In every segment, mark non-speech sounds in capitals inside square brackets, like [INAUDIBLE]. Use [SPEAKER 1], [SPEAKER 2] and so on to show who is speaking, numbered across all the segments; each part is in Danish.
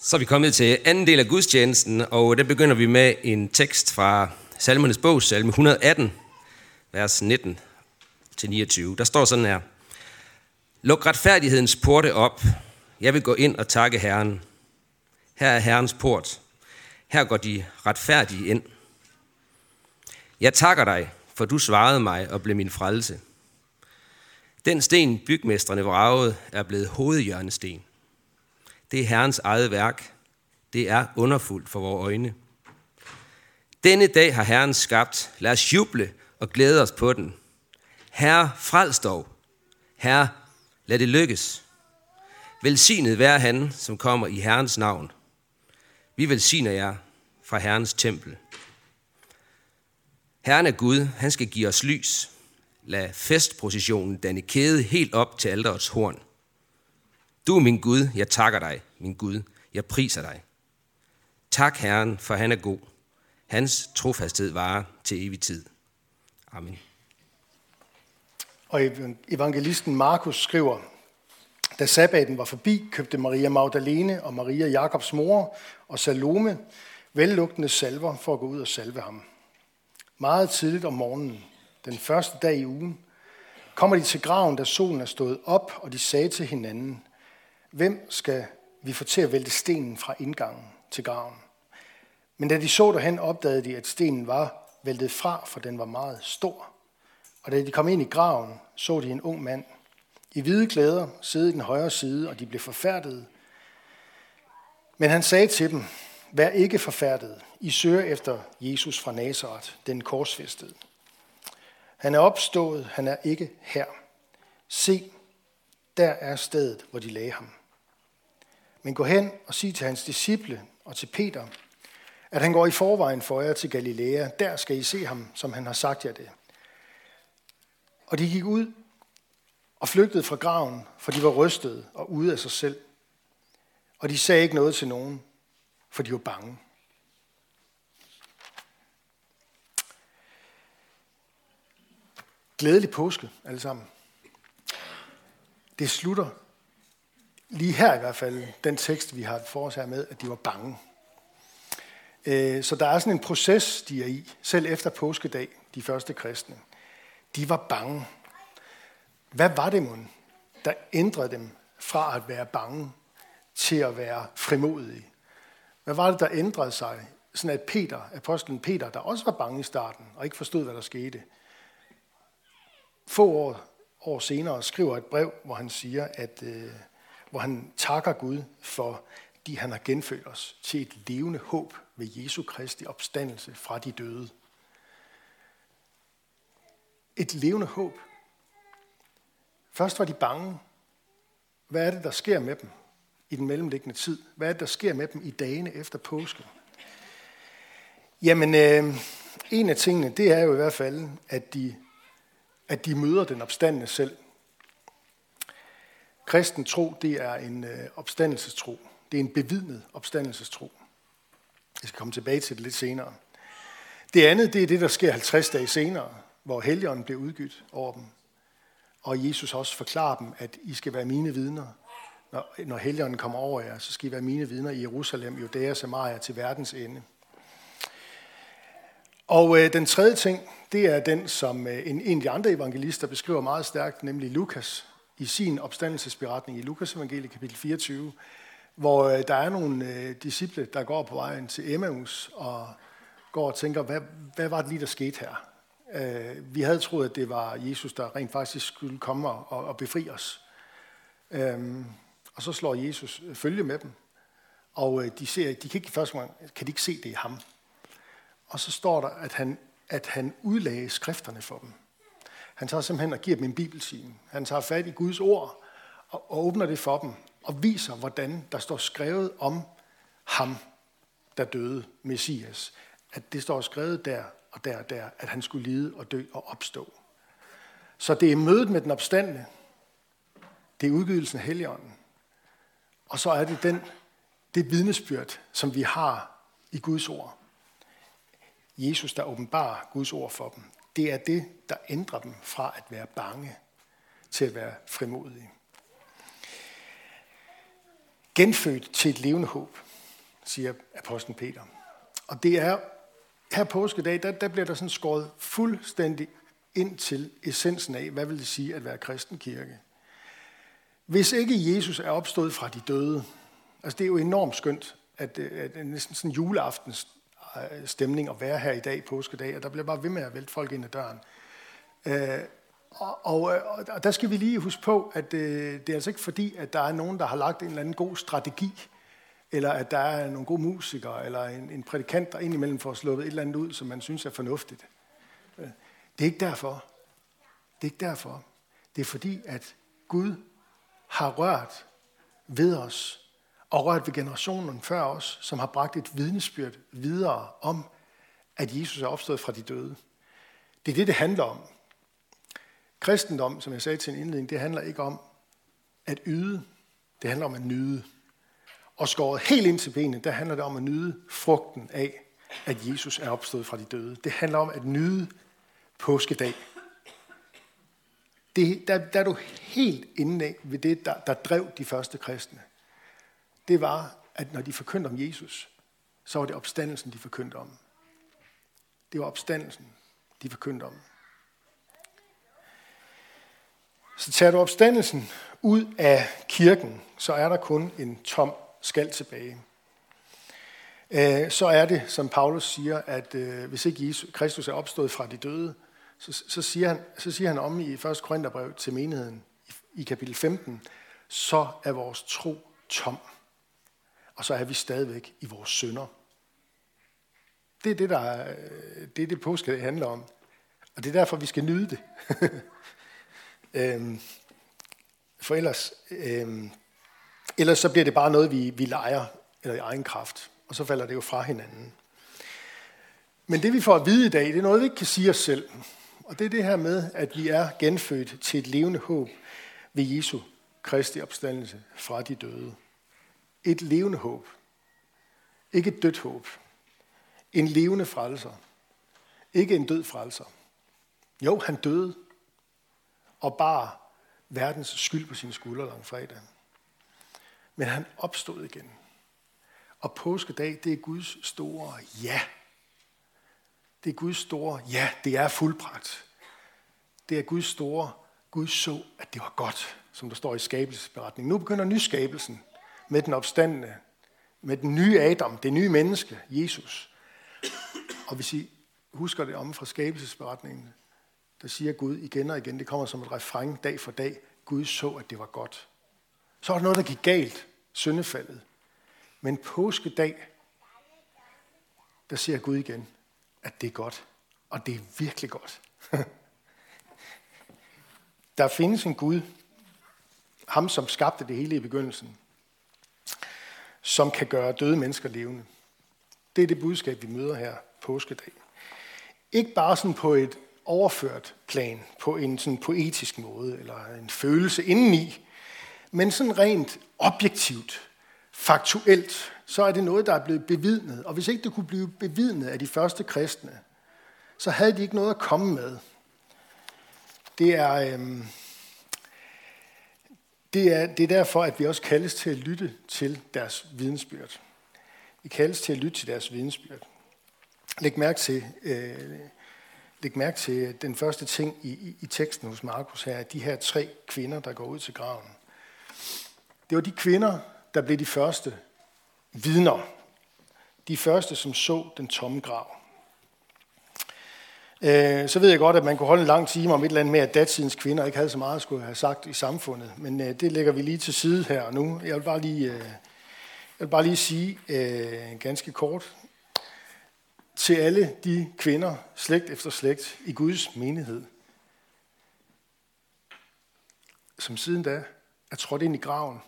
[SPEAKER 1] Så er vi kommet til anden del af gudstjenesten, og der begynder vi med en tekst fra Salmernes bog, salme 118, vers 19 til 29. Der står sådan her. Luk retfærdighedens porte op. Jeg vil gå ind og takke Herren. Her er Herrens port. Her går de retfærdige ind. Jeg takker dig, for du svarede mig og blev min frelse. Den sten, bygmestrene vragede, er blevet hovedhjørnesten. Det er Herrens eget værk. Det er underfuldt for vores øjne. Denne dag har Herren skabt. Lad os juble og glæde os på den. Herre, frels dog. Herre, lad det lykkes. Velsignet være han, som kommer i Herrens navn. Vi velsigner jer fra Herrens tempel. Herren er Gud, han skal give os lys. Lad festprocessionen danne kæde helt op til alderets horn. Du er min Gud, jeg takker dig, min Gud, jeg priser dig. Tak Herren, for han er god. Hans trofasthed varer til evig tid. Amen.
[SPEAKER 2] Og evangelisten Markus skriver, da sabbaten var forbi, købte Maria Magdalene og Maria Jakobs mor og Salome vellugtende salver for at gå ud og salve ham. Meget tidligt om morgenen, den første dag i ugen, kommer de til graven, da solen er stået op, og de sagde til hinanden, hvem skal vi få til at vælte stenen fra indgangen til graven? Men da de så derhen, opdagede de, at stenen var væltet fra, for den var meget stor. Og da de kom ind i graven, så de en ung mand i hvide klæder sidde i den højre side, og de blev forfærdede. Men han sagde til dem, vær ikke forfærdet. I søger efter Jesus fra Nazareth, den korsfæstede. Han er opstået, han er ikke her. Se, der er stedet, hvor de lagde ham. Men gå hen og sig til hans disciple og til Peter, at han går i forvejen for jer til Galilea. Der skal I se ham, som han har sagt jer det. Og de gik ud og flygtede fra graven, for de var rystede og ude af sig selv. Og de sagde ikke noget til nogen, for de var bange. Glædelig påske, alle sammen. Det slutter lige her i hvert fald, den tekst, vi har for os her med, at de var bange. Øh, så der er sådan en proces, de er i, selv efter påskedag, de første kristne. De var bange. Hvad var det, mon, der ændrede dem fra at være bange til at være frimodige? Hvad var det, der ændrede sig? Sådan at Peter, apostlen Peter, der også var bange i starten, og ikke forstod, hvad der skete, få år, år senere skriver et brev, hvor han siger, at øh, hvor han takker Gud for, de han har genfødt os til et levende håb ved Jesu Kristi opstandelse fra de døde. Et levende håb. Først var de bange. Hvad er det, der sker med dem i den mellemliggende tid? Hvad er det, der sker med dem i dagene efter påske? Jamen, øh, en af tingene, det er jo i hvert fald, at de, at de møder den opstandende selv. Kristen tro, det er en øh, opstandelsestro. Det er en bevidnet opstandelsestro. Jeg skal komme tilbage til det lidt senere. Det andet, det er det, der sker 50 dage senere, hvor helgenen bliver udgydt over dem. Og Jesus også forklarer dem, at I skal være mine vidner. Når, når helgenen kommer over jer, så skal I være mine vidner i Jerusalem, Judæa, Samaria til verdens ende. Og øh, den tredje ting, det er den, som øh, en, en af de andre evangelister beskriver meget stærkt, nemlig Lukas, i sin opstandelsesberetning i Lukas evangeliet kapitel 24, hvor øh, der er nogle øh, disciple, der går på vejen til Emmaus og går og tænker, hvad, hvad var det lige, der skete her? Øh, vi havde troet, at det var Jesus, der rent faktisk skulle komme og, og befri os. Øh, og så slår Jesus øh, følge med dem, og øh, de, ser, de kan ikke i første gang, kan de ikke se, det er ham. Og så står der, at han, at han udlagde skrifterne for dem. Han tager simpelthen og giver dem en bibelsyn. Han tager fat i Guds ord og åbner det for dem og viser, hvordan der står skrevet om ham, der døde, Messias. At det står skrevet der og der og der, at han skulle lide og dø og opstå. Så det er mødet med den opstandende. Det er udgivelsen af Helligånden. Og så er det den, det vidnesbyrd, som vi har i Guds ord. Jesus, der åbenbarer Guds ord for dem det er det, der ændrer dem fra at være bange til at være frimodige. Genfødt til et levende håb. siger apostlen Peter. Og det er her påskedag, der, der bliver der sådan skåret fuldstændig ind til essensen af, hvad vil det sige at være kristen kirke. Hvis ikke Jesus er opstået fra de døde, altså det er jo enormt skønt, at, at, at næsten sådan juleaftens Øh, stemning at være her i dag, påskedag, og der bliver bare ved med at vælte folk ind ad døren. Øh, og, og, øh, og der skal vi lige huske på, at øh, det er altså ikke fordi, at der er nogen, der har lagt en eller anden god strategi, eller at der er nogle gode musikere, eller en, en prædikant, der indimellem får sluppet et eller andet ud, som man synes er fornuftigt. Det er ikke derfor. Det er ikke derfor. Det er fordi, at Gud har rørt ved os, og rørt ved generationen før os, som har bragt et vidnesbyrd videre om, at Jesus er opstået fra de døde. Det er det, det handler om. Kristendom, som jeg sagde til en indledning, det handler ikke om at yde, det handler om at nyde. Og skåret helt ind til benet, der handler det om at nyde frugten af, at Jesus er opstået fra de døde. Det handler om at nyde påskedag. Det, der, der er du helt inde ved det, der, der drev de første kristne. Det var, at når de forkyndte om Jesus, så var det opstandelsen, de forkyndte om. Det var opstandelsen, de forkyndte om. Så tager du opstandelsen ud af kirken, så er der kun en tom skal tilbage. Øh, så er det, som Paulus siger, at øh, hvis ikke Jesus, Kristus er opstået fra de døde, så, så, siger, han, så siger han om i 1. Korintherbrev til menigheden i, i kapitel 15, så er vores tro tom. Og så er vi stadigvæk i vores synder. Det er det, der, øh, det, er det påske handler om. Og det er derfor, vi skal nyde det. [LAUGHS] øhm, for ellers, øhm, ellers så bliver det bare noget, vi, vi leger eller i egen kraft. Og så falder det jo fra hinanden. Men det vi får at vide i dag, det er noget, vi ikke kan sige os selv. Og det er det her med, at vi er genfødt til et levende håb ved Jesu Kristi opstandelse fra de døde. Et levende håb. Ikke et dødt håb. En levende frelser. Ikke en død frelser. Jo, han døde og bar verdens skyld på sine skuldre lang fredag. Men han opstod igen. Og påskedag, det er Guds store ja. Det er Guds store ja, det er fuldbragt. Det er Guds store, Gud så, at det var godt, som der står i skabelsesberetningen. Nu begynder nyskabelsen med den opstandende, med den nye Adam, det nye menneske, Jesus. Og hvis I husker det om fra skabelsesberetningen, der siger Gud igen og igen, det kommer som et refræng dag for dag, Gud så, at det var godt. Så var der noget, der gik galt, syndefaldet. Men påskedag, der siger Gud igen, at det er godt. Og det er virkelig godt. [LAUGHS] der findes en Gud, ham som skabte det hele i begyndelsen, som kan gøre døde mennesker levende. Det er det budskab, vi møder her påskedag. Ikke bare sådan på et overført plan, på en sådan poetisk måde, eller en følelse indeni, men sådan rent objektivt, faktuelt, så er det noget, der er blevet bevidnet. Og hvis ikke det kunne blive bevidnet af de første kristne, så havde de ikke noget at komme med. Det er, øhm, det er, det er derfor, at vi også kaldes til at lytte til deres vidensbyrd. Vi kaldes til at lytte til deres vidensbyrd. Læg mærke til, øh, læg mærke til den første ting i, i, i teksten hos Markus her, at de her tre kvinder, der går ud til graven. Det var de kvinder, der blev de første vidner. De første, som så den tomme grav. Øh, så ved jeg godt, at man kunne holde en lang time om et eller andet med, at datidens kvinder ikke havde så meget at skulle have sagt i samfundet. Men øh, det lægger vi lige til side her og nu. Jeg vil bare lige, øh, jeg vil bare lige sige øh, ganske kort til alle de kvinder, slægt efter slægt, i Guds menighed, som siden da er trådt ind i graven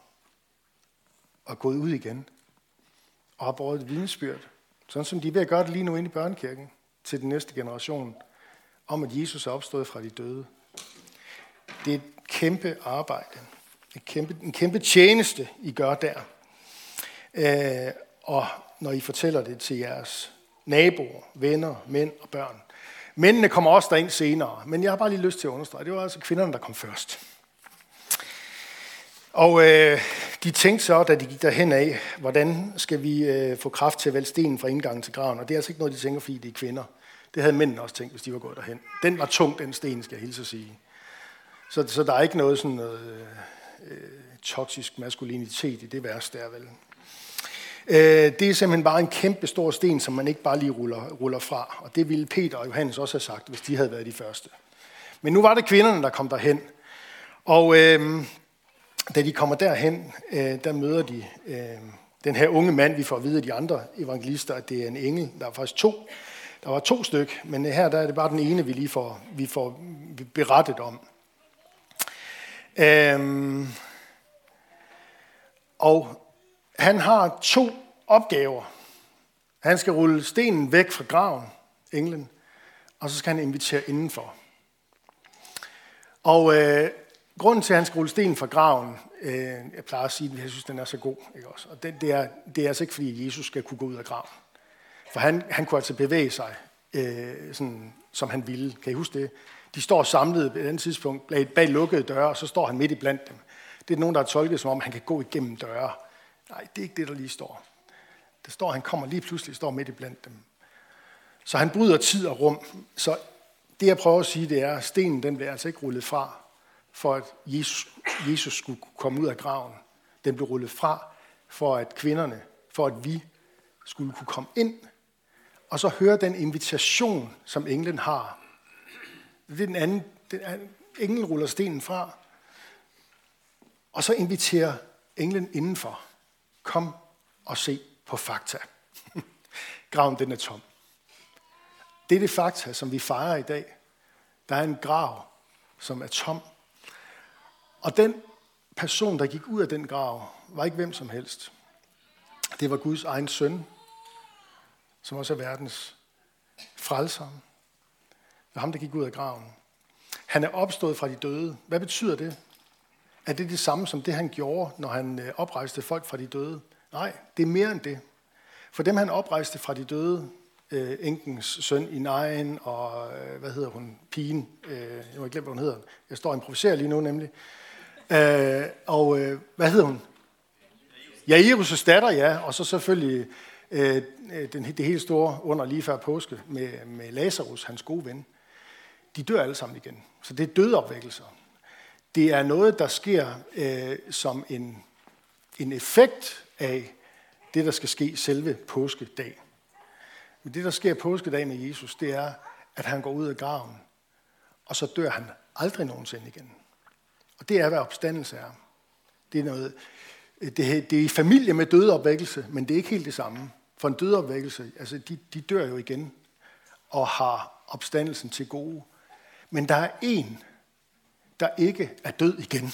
[SPEAKER 2] og gået ud igen og har båret et vidensbyrd, sådan som de er ved at gøre det lige nu inde i børnekirken til den næste generation, om at Jesus er opstået fra de døde. Det er et kæmpe arbejde. Et kæmpe, en kæmpe tjeneste, I gør der. Øh, og når I fortæller det til jeres naboer, venner, mænd og børn. Mændene kommer også derind senere, men jeg har bare lige lyst til at understrege, det var altså kvinderne, der kom først. Og øh, de tænkte så, da de gik derhen af, hvordan skal vi øh, få kraft til at vælge stenen fra indgangen til graven? Og det er altså ikke noget, de tænker, fordi det er kvinder. Det havde mændene også tænkt, hvis de var gået derhen. Den var tung, den sten, skal jeg hilse at sige. Så, så der er ikke noget sådan noget øh, toksisk maskulinitet i det værste der, vel? Øh, det er simpelthen bare en kæmpe stor sten, som man ikke bare lige ruller, ruller fra. Og det ville Peter og Johannes også have sagt, hvis de havde været de første. Men nu var det kvinderne, der kom derhen. Og øh, da de kommer derhen, øh, der møder de øh, den her unge mand. Vi får at vide af de andre evangelister, at det er en engel. Der er faktisk to. Der var to styk, men her der er det bare den ene, vi lige får, vi får berettet om. Øhm, og han har to opgaver. Han skal rulle stenen væk fra graven, englen, og så skal han invitere indenfor. Og øh, grunden til, at han skal rulle stenen fra graven, øh, jeg plejer at sige, at jeg synes, den er så god. Ikke også? Og det, det, er, det er altså ikke, fordi Jesus skal kunne gå ud af graven. For han, han kunne altså bevæge sig, øh, sådan, som han ville. Kan I huske det? De står samlet på et andet tidspunkt bag, bag lukkede døre, og så står han midt i blandt dem. Det er nogen, der har tolket som om, han kan gå igennem døre. Nej, det er ikke det, der lige står. Der står, han kommer lige pludselig, står midt i blandt dem. Så han bryder tid og rum. Så det, jeg prøver at sige, det er, at stenen den blev altså ikke rullet fra, for at Jesus, Jesus skulle komme ud af graven. Den blev rullet fra, for at kvinderne, for at vi skulle kunne komme ind, og så høre den invitation, som englen har. Det er den anden. Den anden englen ruller stenen fra, og så inviterer englen indenfor. Kom og se på fakta. [LAUGHS] Graven den er tom. Det er det fakta, som vi fejrer i dag. Der er en grav, som er tom. Og den person, der gik ud af den grav, var ikke hvem som helst. Det var Guds egen søn, som også er verdens frelser. Det var ham, der gik ud af graven. Han er opstået fra de døde. Hvad betyder det? Er det det samme som det, han gjorde, når han øh, oprejste folk fra de døde? Nej, det er mere end det. For dem, han oprejste fra de døde, øh, enkens søn i Nain, og øh, hvad hedder hun, pigen, øh, jeg må ikke glemme, hvad hun hedder. Jeg står og improviserer lige nu nemlig. Øh, og øh, hvad hedder hun? Ja, Jerus' datter, ja, og så selvfølgelig Øh, øh, den, det helt store under lige før påske med, med Lazarus, hans gode ven. De dør alle sammen igen. Så det er dødopvækkelser. Det er noget, der sker øh, som en, en effekt af det, der skal ske selve påskedag. Men det, der sker påskedag med Jesus, det er, at han går ud af graven, og så dør han aldrig nogensinde igen. Og det er, hvad opstandelse er. Det er, noget, øh, det, det er i familie med dødeopvækkelse, men det er ikke helt det samme. For en dødopvækkelse, altså de, de dør jo igen og har opstandelsen til gode. Men der er en, der ikke er død igen.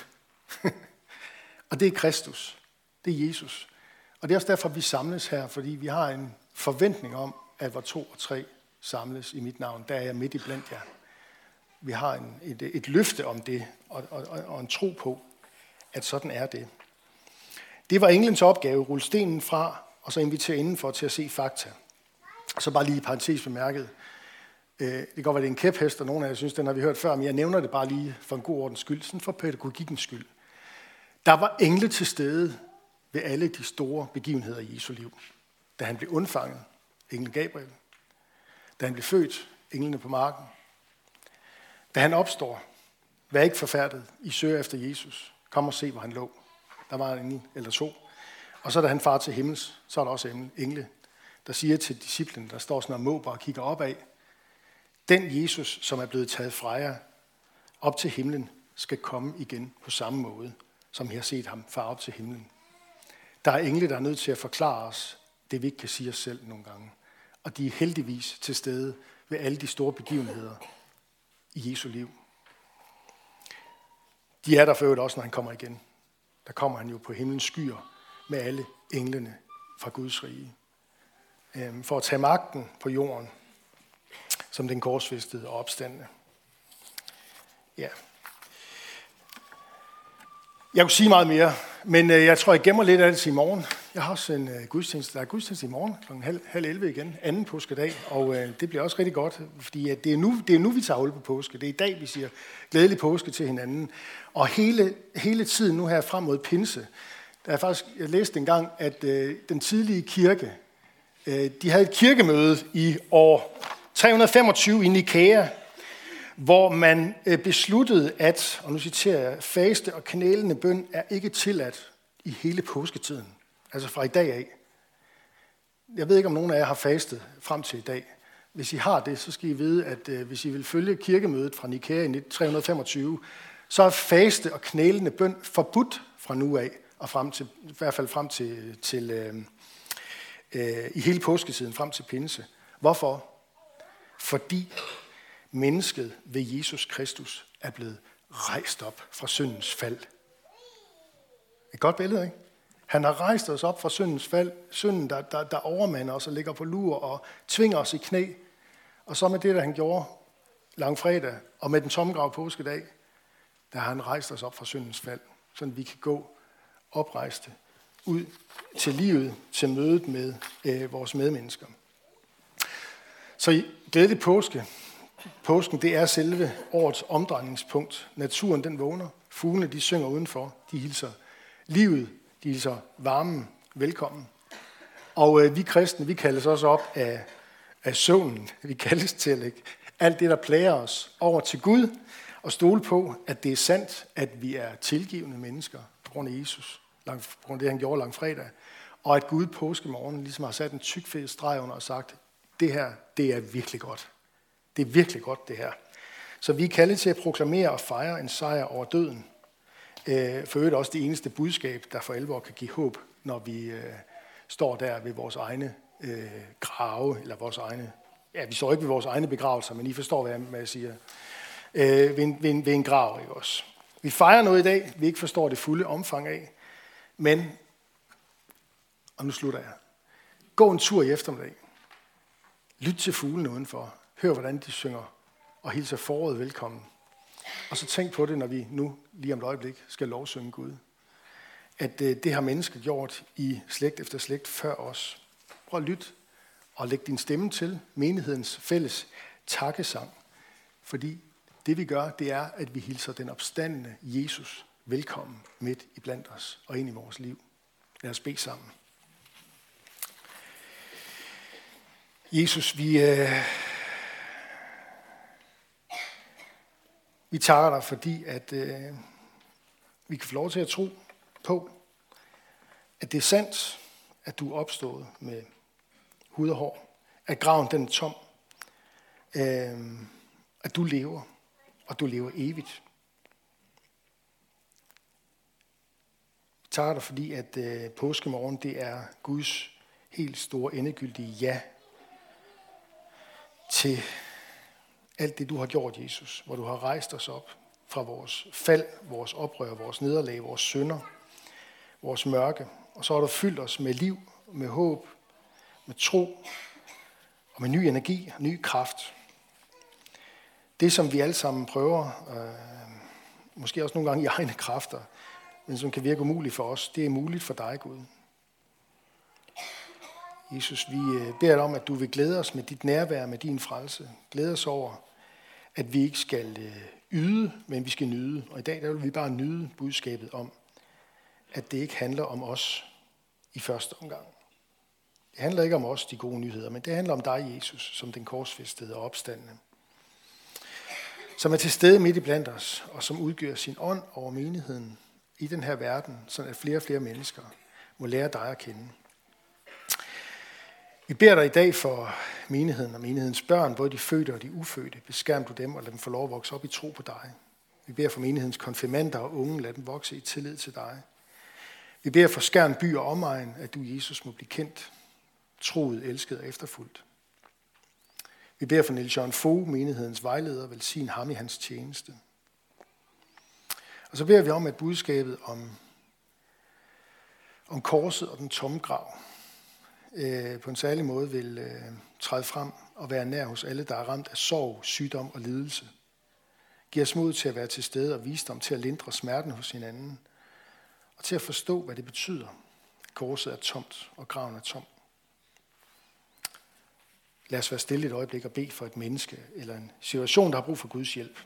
[SPEAKER 2] [LAUGHS] og det er Kristus. Det er Jesus. Og det er også derfor, vi samles her, fordi vi har en forventning om, at hvor to og tre samles i mit navn, der er jeg midt i blandt jer. Vi har en, et, et løfte om det, og, og, og en tro på, at sådan er det. Det var englens opgave, rulle stenen fra, og så invitere indenfor til at se fakta. Så bare lige i parentes bemærket, øh, det kan godt være, det er en kæphest, og nogle af jer synes, den har vi hørt før, men jeg nævner det bare lige for en god ordens skyld, sådan for pædagogikkens skyld. Der var engle til stede ved alle de store begivenheder i Jesu liv. Da han blev undfanget, englen Gabriel. Da han blev født, englene på marken. Da han opstår, vær ikke forfærdet, I søger efter Jesus. Kom og se, hvor han lå. Der var en engel eller to. Og så da han far til himmels, så er der også engle, der siger til disciplen, der står sådan og måber og kigger opad, den Jesus, som er blevet taget fra jer op til himlen, skal komme igen på samme måde, som I har set ham far op til himlen. Der er engle, der er nødt til at forklare os det, vi ikke kan sige os selv nogle gange. Og de er heldigvis til stede ved alle de store begivenheder i Jesu liv. De er der for øvrigt også, når han kommer igen. Der kommer han jo på himlens skyer med alle englene fra Guds rige. Øhm, for at tage magten på jorden som den korsfæstede og opstandende. Ja. Jeg kunne sige meget mere, men øh, jeg tror, jeg gemmer lidt af det til i morgen. Jeg har også en øh, gudstjeneste. Der er gudstjeneste i morgen kl. halv, halv 11 igen, anden påskedag, og øh, det bliver også rigtig godt, fordi at det, er nu, det er nu, vi tager hul på påske. Det er i dag, vi siger glædelig påske til hinanden. Og hele, hele tiden nu her frem mod pinse, der er faktisk, jeg læste engang, at øh, den tidlige kirke, øh, de havde et kirkemøde i år 325 i Nikea, hvor man øh, besluttede, at, og nu citerer jeg, faste og knælende bøn er ikke tilladt i hele påsketiden. Altså fra i dag af. Jeg ved ikke, om nogen af jer har fastet frem til i dag. Hvis I har det, så skal I vide, at øh, hvis I vil følge kirkemødet fra Nikea i 325, så er faste og knælende bøn forbudt fra nu af, og frem til, i hvert fald frem til, til øh, øh, i hele påsketiden, frem til pinse. Hvorfor? Fordi mennesket ved Jesus Kristus er blevet rejst op fra syndens fald. Et godt billede, ikke? Han har rejst os op fra syndens fald, synden, der, der, der overmander os og ligger på lur og tvinger os i knæ. Og så med det, der han gjorde langfredag, og med den tomme grav påskedag, der har han rejst os op fra syndens fald, så vi kan gå oprejste ud til livet, til mødet med øh, vores medmennesker. Så glædelig påske. Påsken, det er selve årets omdrejningspunkt. Naturen, den vågner. Fuglene, de synger udenfor. De hilser livet, de hilser varmen velkommen. Og øh, vi kristne, vi kaldes også op af, af søvnen. Vi kaldes til at lægge alt det, der plager os, over til Gud, og stole på, at det er sandt, at vi er tilgivende mennesker grund af Jesus, på grund af det, han gjorde lang fredag, og at Gud påskemorgen ligesom har sat en tyk fed streg under og sagt, det her, det er virkelig godt. Det er virkelig godt, det her. Så vi er kaldet til at proklamere og fejre en sejr over døden. Øh, for øvrigt også det eneste budskab, der for alvor kan give håb, når vi øh, står der ved vores egne øh, grave, eller vores egne, ja, vi står ikke ved vores egne begravelser, men I forstår, hvad jeg, siger, ved, en, ved, en, ved en grav, ikke også? Vi fejrer noget i dag, vi ikke forstår det fulde omfang af, men, og nu slutter jeg, gå en tur i eftermiddag, lyt til fuglene udenfor, Hør, hvordan de synger og hilser foråret velkommen. Og så tænk på det, når vi nu lige om et øjeblik skal lovsynge Gud. At øh, det har mennesker gjort i slægt efter slægt før os. Prøv at lytte og læg din stemme til menighedens fælles takkesang. Fordi det vi gør, det er, at vi hilser den opstandende Jesus velkommen midt i blandt os og ind i vores liv. Lad os bede sammen. Jesus, vi, øh, Vi takker dig, fordi at øh, vi kan få lov til at tro på, at det er sandt, at du er opstået med hud og hår, at graven den er tom, øh, at du lever, og du lever evigt. Vi takker dig, fordi at øh, påskemorgen, det er Guds helt store endegyldige ja til alt det, du har gjort, Jesus, hvor du har rejst os op fra vores fald, vores oprør, vores nederlag, vores synder, vores mørke. Og så har du fyldt os med liv, med håb, med tro og med ny energi og ny kraft. Det, som vi alle sammen prøver, øh, måske også nogle gange i egne kræfter, men som kan virke umuligt for os, det er muligt for dig, Gud. Jesus, vi øh, beder dig om, at du vil glæde os med dit nærvær, med din frelse. Glæde os over, at vi ikke skal øh, yde, men vi skal nyde. Og i dag der vil vi bare nyde budskabet om, at det ikke handler om os i første omgang. Det handler ikke om os, de gode nyheder, men det handler om dig, Jesus, som den korsfæstede og opstandende. Som er til stede midt i blandt os, og som udgør sin ånd over menigheden i den her verden, så at flere og flere mennesker må lære dig at kende. Vi beder dig i dag for menigheden og menighedens børn, både de fødte og de ufødte. Beskærm du dem og lad dem få lov at vokse op i tro på dig. Vi beder for menighedens konfirmander og unge, lad dem vokse i tillid til dig. Vi beder for skærn by og omegn, at du, Jesus, må blive kendt, troet, elsket og efterfuldt. Vi beder for Niels Jørgen Fogh, menighedens vejleder, velsign ham i hans tjeneste. Og så beder vi om, at budskabet om, om korset og den tomme grav, øh, på en særlig måde vil øh, træde frem og være nær hos alle, der er ramt af sorg, sygdom og lidelse. Giv os mod til at være til stede og visdom til at lindre smerten hos hinanden. og til at forstå, hvad det betyder. Korset er tomt, og graven er tom. Lad os være stille et øjeblik og bede for et menneske eller en situation, der har brug for Guds hjælp.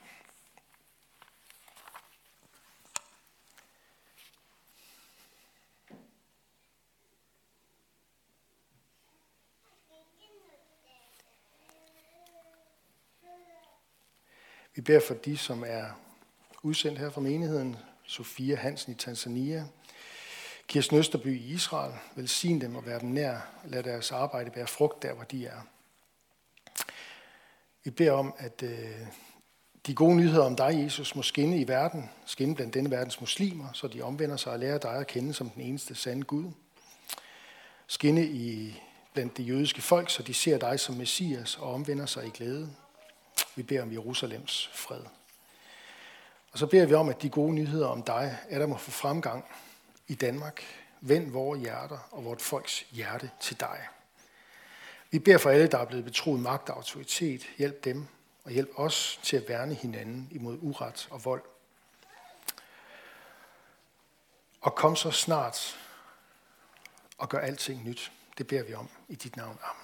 [SPEAKER 2] Vi beder for de, som er udsendt her fra menigheden. Sofia Hansen i Tanzania. Kirsten Østerby i Israel. Velsign dem og være dem nær. Lad deres arbejde bære frugt der, hvor de er. Vi beder om, at øh, de gode nyheder om dig, Jesus, må skinne i verden, skinne blandt denne verdens muslimer, så de omvender sig og lærer dig at kende som den eneste sande Gud. Skinne i blandt det jødiske folk, så de ser dig som Messias og omvender sig i glæde. Vi beder om Jerusalems fred. Og så beder vi om, at de gode nyheder om dig, er der må få fremgang i Danmark. Vend vores hjerter og vort folks hjerte til dig. Vi beder for alle, der er blevet betroet magt og autoritet. Hjælp dem og hjælp os til at værne hinanden imod uret og vold. Og kom så snart og gør alting nyt. Det beder vi om i dit navn. Amen.